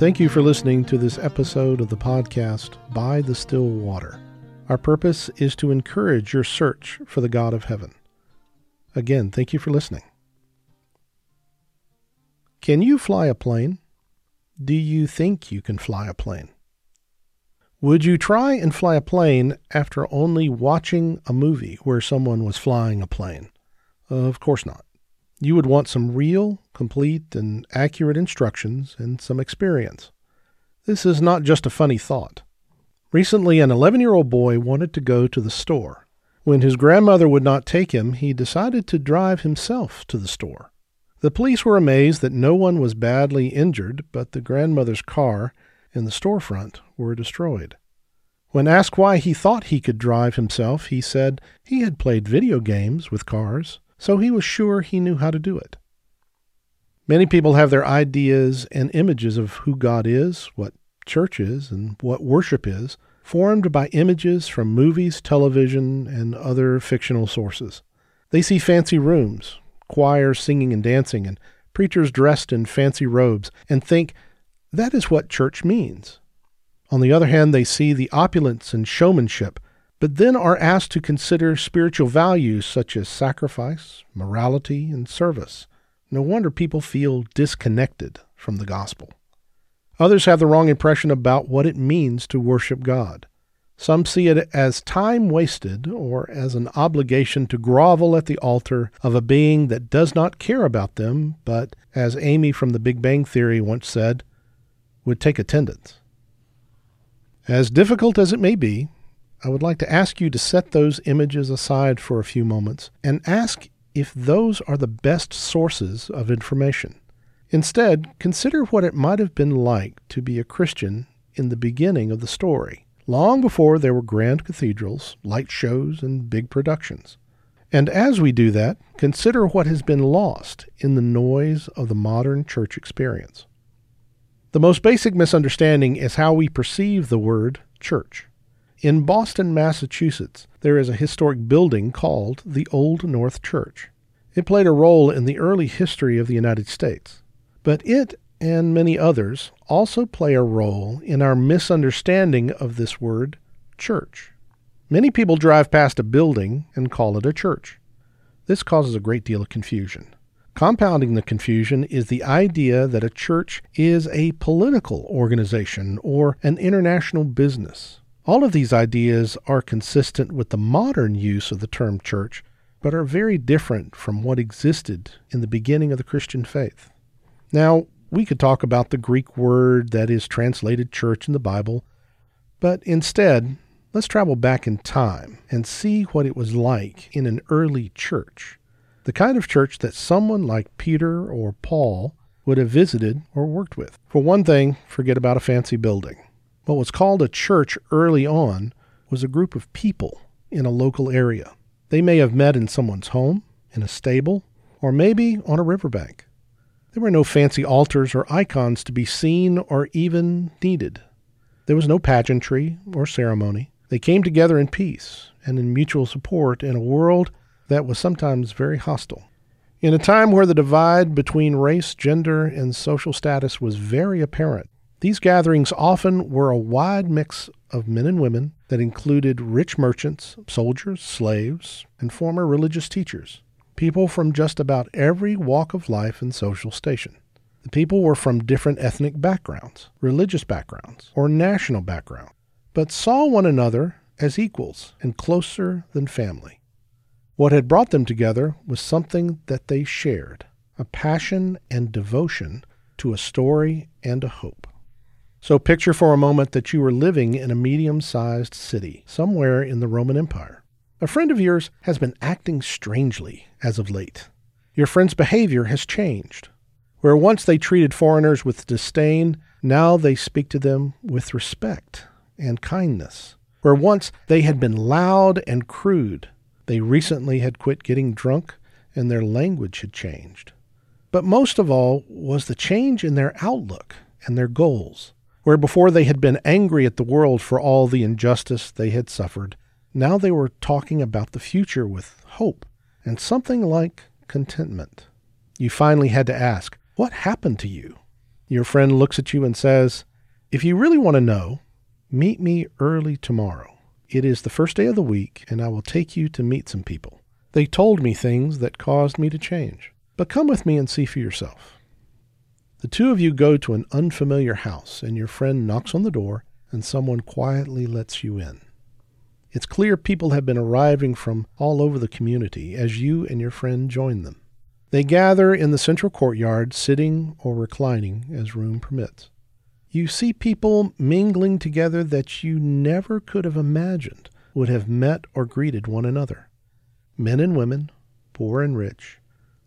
Thank you for listening to this episode of the podcast By the Still Water. Our purpose is to encourage your search for the God of heaven. Again, thank you for listening. Can you fly a plane? Do you think you can fly a plane? Would you try and fly a plane after only watching a movie where someone was flying a plane? Of course not. You would want some real, complete, and accurate instructions and some experience. This is not just a funny thought. Recently, an 11 year old boy wanted to go to the store. When his grandmother would not take him, he decided to drive himself to the store. The police were amazed that no one was badly injured, but the grandmother's car and the storefront were destroyed. When asked why he thought he could drive himself, he said he had played video games with cars so he was sure he knew how to do it. Many people have their ideas and images of who God is, what church is, and what worship is, formed by images from movies, television, and other fictional sources. They see fancy rooms, choirs singing and dancing, and preachers dressed in fancy robes, and think that is what church means. On the other hand, they see the opulence and showmanship but then are asked to consider spiritual values such as sacrifice, morality, and service. No wonder people feel disconnected from the gospel. Others have the wrong impression about what it means to worship God. Some see it as time wasted or as an obligation to grovel at the altar of a being that does not care about them, but, as Amy from the Big Bang Theory once said, would take attendance. As difficult as it may be, I would like to ask you to set those images aside for a few moments and ask if those are the best sources of information. Instead, consider what it might have been like to be a Christian in the beginning of the story, long before there were grand cathedrals, light shows, and big productions. And as we do that, consider what has been lost in the noise of the modern church experience. The most basic misunderstanding is how we perceive the word church. In Boston, Massachusetts, there is a historic building called the Old North Church. It played a role in the early history of the United States. But it and many others also play a role in our misunderstanding of this word, church. Many people drive past a building and call it a church. This causes a great deal of confusion. Compounding the confusion is the idea that a church is a political organization or an international business. All of these ideas are consistent with the modern use of the term church, but are very different from what existed in the beginning of the Christian faith. Now, we could talk about the Greek word that is translated church in the Bible, but instead, let's travel back in time and see what it was like in an early church. The kind of church that someone like Peter or Paul would have visited or worked with. For one thing, forget about a fancy building. What was called a church early on was a group of people in a local area. They may have met in someone's home, in a stable, or maybe on a riverbank. There were no fancy altars or icons to be seen or even needed. There was no pageantry or ceremony. They came together in peace and in mutual support in a world that was sometimes very hostile. In a time where the divide between race, gender, and social status was very apparent, these gatherings often were a wide mix of men and women that included rich merchants, soldiers, slaves, and former religious teachers, people from just about every walk of life and social station. The people were from different ethnic backgrounds, religious backgrounds, or national backgrounds, but saw one another as equals and closer than family. What had brought them together was something that they shared a passion and devotion to a story and a hope. So picture for a moment that you are living in a medium sized city somewhere in the Roman Empire. A friend of yours has been acting strangely as of late. Your friend's behavior has changed. Where once they treated foreigners with disdain, now they speak to them with respect and kindness. Where once they had been loud and crude, they recently had quit getting drunk and their language had changed. But most of all was the change in their outlook and their goals. Where before they had been angry at the world for all the injustice they had suffered, now they were talking about the future with hope and something like contentment. You finally had to ask, What happened to you? Your friend looks at you and says, If you really want to know, meet me early tomorrow. It is the first day of the week, and I will take you to meet some people. They told me things that caused me to change. But come with me and see for yourself. The two of you go to an unfamiliar house, and your friend knocks on the door, and someone quietly lets you in. It's clear people have been arriving from all over the community as you and your friend join them. They gather in the central courtyard, sitting or reclining as room permits. You see people mingling together that you never could have imagined would have met or greeted one another. Men and women, poor and rich,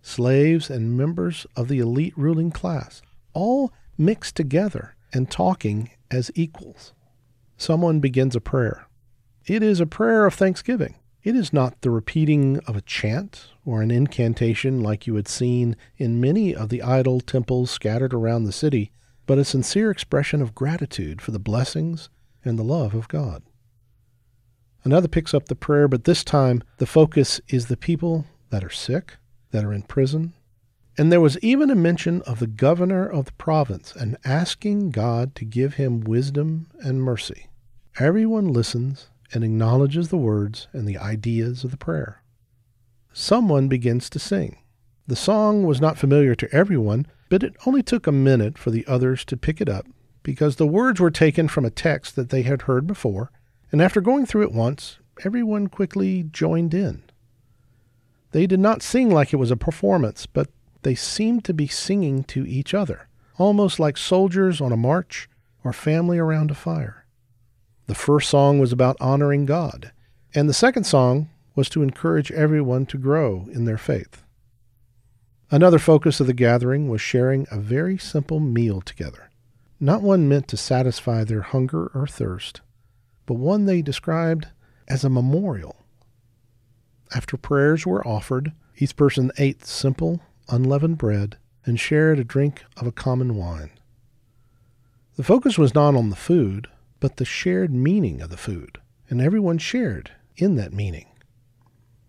slaves and members of the elite ruling class, all mixed together and talking as equals. Someone begins a prayer. It is a prayer of thanksgiving. It is not the repeating of a chant or an incantation like you had seen in many of the idol temples scattered around the city, but a sincere expression of gratitude for the blessings and the love of God. Another picks up the prayer, but this time the focus is the people that are sick, that are in prison. And there was even a mention of the governor of the province and asking God to give him wisdom and mercy. Everyone listens and acknowledges the words and the ideas of the prayer. Someone begins to sing. The song was not familiar to everyone, but it only took a minute for the others to pick it up because the words were taken from a text that they had heard before, and after going through it once, everyone quickly joined in. They did not sing like it was a performance, but they seemed to be singing to each other, almost like soldiers on a march or family around a fire. The first song was about honoring God, and the second song was to encourage everyone to grow in their faith. Another focus of the gathering was sharing a very simple meal together, not one meant to satisfy their hunger or thirst, but one they described as a memorial. After prayers were offered, each person ate simple, unleavened bread and shared a drink of a common wine. The focus was not on the food, but the shared meaning of the food, and everyone shared in that meaning.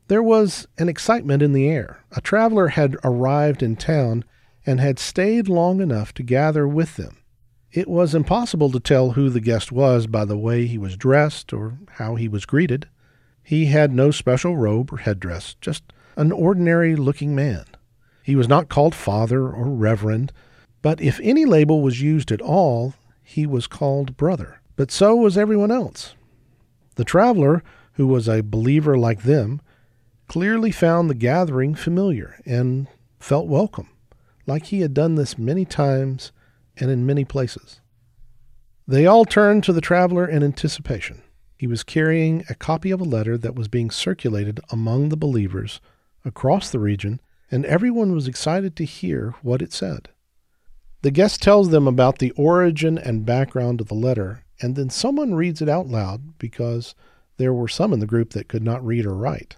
There was an excitement in the air. A traveler had arrived in town and had stayed long enough to gather with them. It was impossible to tell who the guest was by the way he was dressed or how he was greeted. He had no special robe or headdress, just an ordinary looking man. He was not called father or reverend, but if any label was used at all, he was called brother but so was everyone else. The traveler, who was a believer like them, clearly found the gathering familiar and felt welcome, like he had done this many times and in many places. They all turned to the traveler in anticipation. He was carrying a copy of a letter that was being circulated among the believers across the region, and everyone was excited to hear what it said. The guest tells them about the origin and background of the letter and then someone reads it out loud because there were some in the group that could not read or write.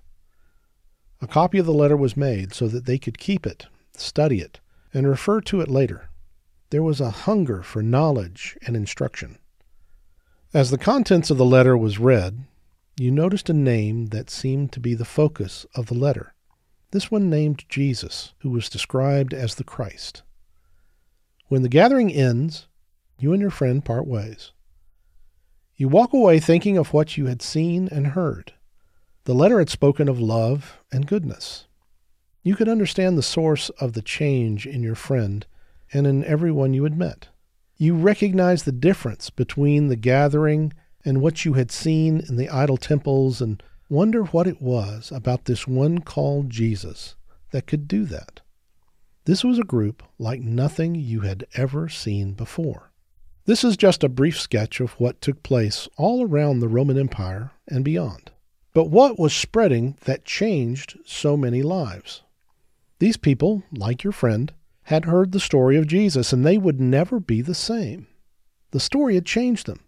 A copy of the letter was made so that they could keep it, study it, and refer to it later. There was a hunger for knowledge and instruction. As the contents of the letter was read, you noticed a name that seemed to be the focus of the letter. This one named Jesus, who was described as the Christ. When the gathering ends, you and your friend part ways. You walk away thinking of what you had seen and heard. The letter had spoken of love and goodness. You could understand the source of the change in your friend and in everyone you had met. You recognized the difference between the gathering and what you had seen in the idol temples and wonder what it was about this one called Jesus that could do that. This was a group like nothing you had ever seen before. This is just a brief sketch of what took place all around the Roman Empire and beyond. But what was spreading that changed so many lives? These people, like your friend, had heard the story of Jesus and they would never be the same. The story had changed them.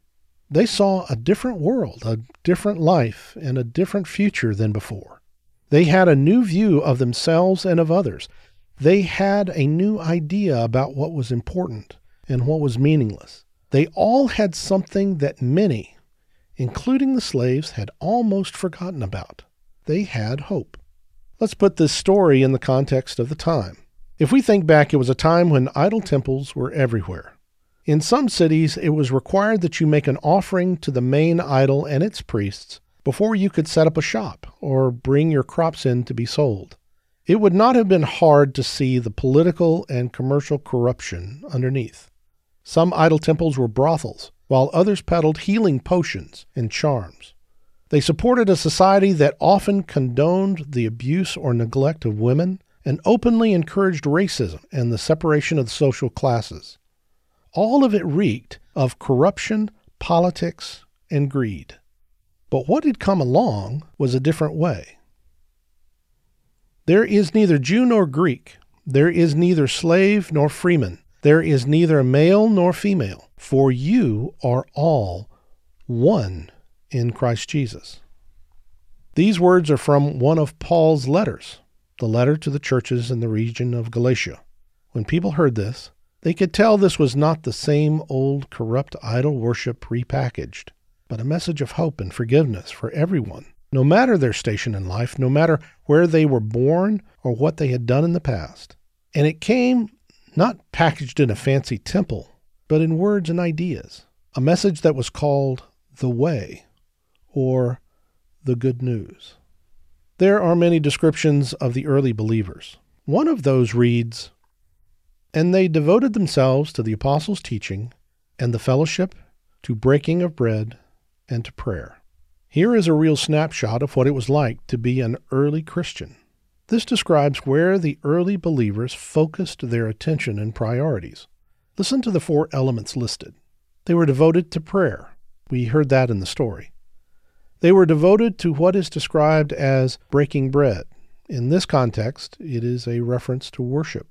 They saw a different world, a different life, and a different future than before. They had a new view of themselves and of others. They had a new idea about what was important and what was meaningless. They all had something that many, including the slaves, had almost forgotten about. They had hope. Let's put this story in the context of the time. If we think back, it was a time when idol temples were everywhere. In some cities, it was required that you make an offering to the main idol and its priests before you could set up a shop or bring your crops in to be sold. It would not have been hard to see the political and commercial corruption underneath. Some idol temples were brothels, while others peddled healing potions and charms. They supported a society that often condoned the abuse or neglect of women and openly encouraged racism and the separation of the social classes. All of it reeked of corruption, politics, and greed. But what had come along was a different way. There is neither Jew nor Greek. There is neither slave nor freeman. There is neither male nor female. For you are all one in Christ Jesus. These words are from one of Paul's letters, the letter to the churches in the region of Galatia. When people heard this, they could tell this was not the same old corrupt idol worship repackaged, but a message of hope and forgiveness for everyone, no matter their station in life, no matter where they were born or what they had done in the past. And it came not packaged in a fancy temple, but in words and ideas, a message that was called the way or the good news. There are many descriptions of the early believers. One of those reads, and they devoted themselves to the apostles' teaching and the fellowship, to breaking of bread, and to prayer. Here is a real snapshot of what it was like to be an early Christian. This describes where the early believers focused their attention and priorities. Listen to the four elements listed. They were devoted to prayer. We heard that in the story. They were devoted to what is described as breaking bread. In this context, it is a reference to worship.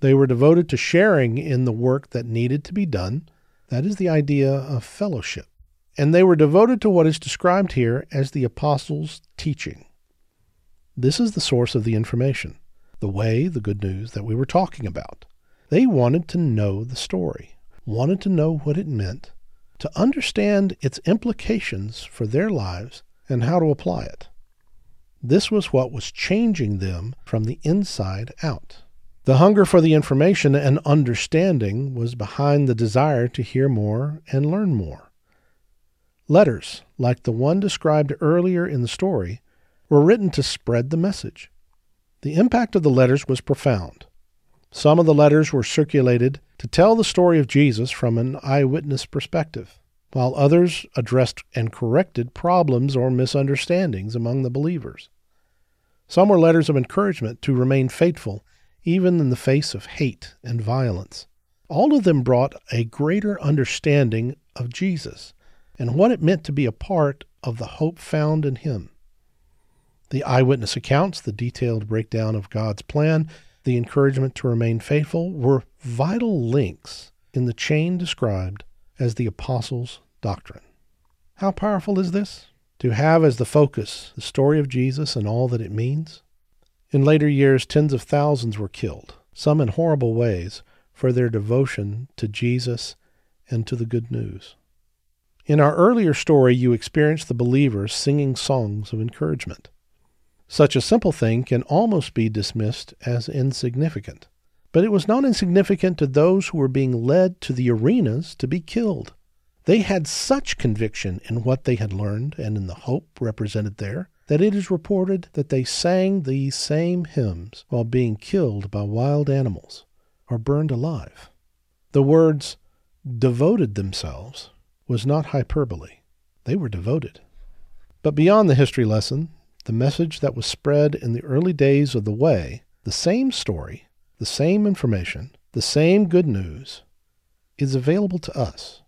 They were devoted to sharing in the work that needed to be done. That is the idea of fellowship. And they were devoted to what is described here as the apostles' teaching. This is the source of the information, the way, the good news that we were talking about. They wanted to know the story, wanted to know what it meant, to understand its implications for their lives and how to apply it. This was what was changing them from the inside out. The hunger for the information and understanding was behind the desire to hear more and learn more. Letters, like the one described earlier in the story, were written to spread the message. The impact of the letters was profound. Some of the letters were circulated to tell the story of Jesus from an eyewitness perspective, while others addressed and corrected problems or misunderstandings among the believers. Some were letters of encouragement to remain faithful even in the face of hate and violence. All of them brought a greater understanding of Jesus and what it meant to be a part of the hope found in him. The eyewitness accounts, the detailed breakdown of God's plan, the encouragement to remain faithful were vital links in the chain described as the apostles' doctrine. How powerful is this? To have as the focus the story of Jesus and all that it means? In later years, tens of thousands were killed, some in horrible ways, for their devotion to Jesus and to the good news. In our earlier story, you experienced the believers singing songs of encouragement. Such a simple thing can almost be dismissed as insignificant. But it was not insignificant to those who were being led to the arenas to be killed. They had such conviction in what they had learned and in the hope represented there that it is reported that they sang these same hymns while being killed by wild animals or burned alive. The words devoted themselves was not hyperbole. They were devoted. But beyond the history lesson, the message that was spread in the early days of the way, the same story, the same information, the same good news, is available to us.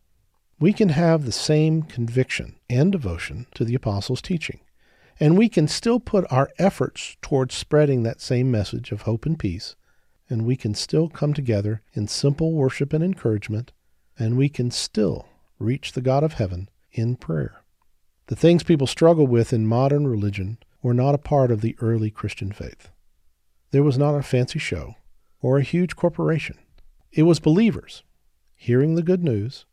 We can have the same conviction and devotion to the apostles' teaching. And we can still put our efforts towards spreading that same message of hope and peace. And we can still come together in simple worship and encouragement. And we can still reach the God of heaven in prayer. The things people struggle with in modern religion were not a part of the early Christian faith. There was not a fancy show or a huge corporation. It was believers hearing the good news,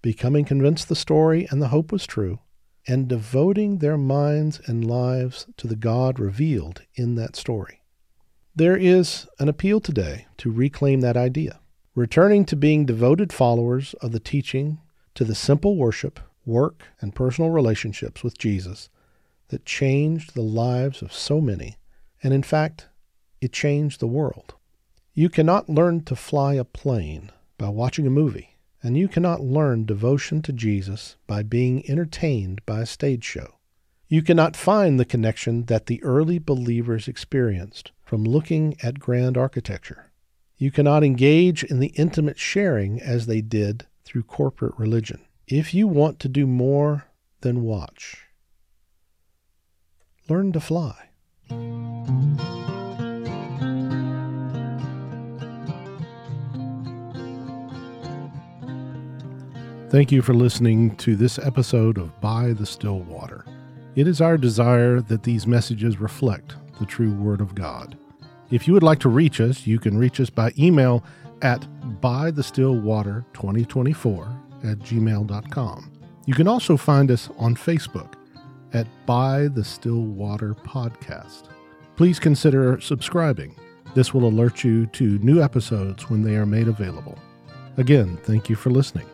becoming convinced the story and the hope was true, and devoting their minds and lives to the God revealed in that story. There is an appeal today to reclaim that idea, returning to being devoted followers of the teaching to the simple worship, work, and personal relationships with Jesus that changed the lives of so many, and in fact, it changed the world. You cannot learn to fly a plane by watching a movie, and you cannot learn devotion to Jesus by being entertained by a stage show. You cannot find the connection that the early believers experienced from looking at grand architecture. You cannot engage in the intimate sharing as they did through corporate religion. If you want to do more than watch, learn to fly. Thank you for listening to this episode of By the Still Water. It is our desire that these messages reflect the true Word of God. If you would like to reach us, you can reach us by email at bythestillwater2024 at gmail.com. You can also find us on Facebook at By the Stillwater Podcast. Please consider subscribing. This will alert you to new episodes when they are made available. Again, thank you for listening.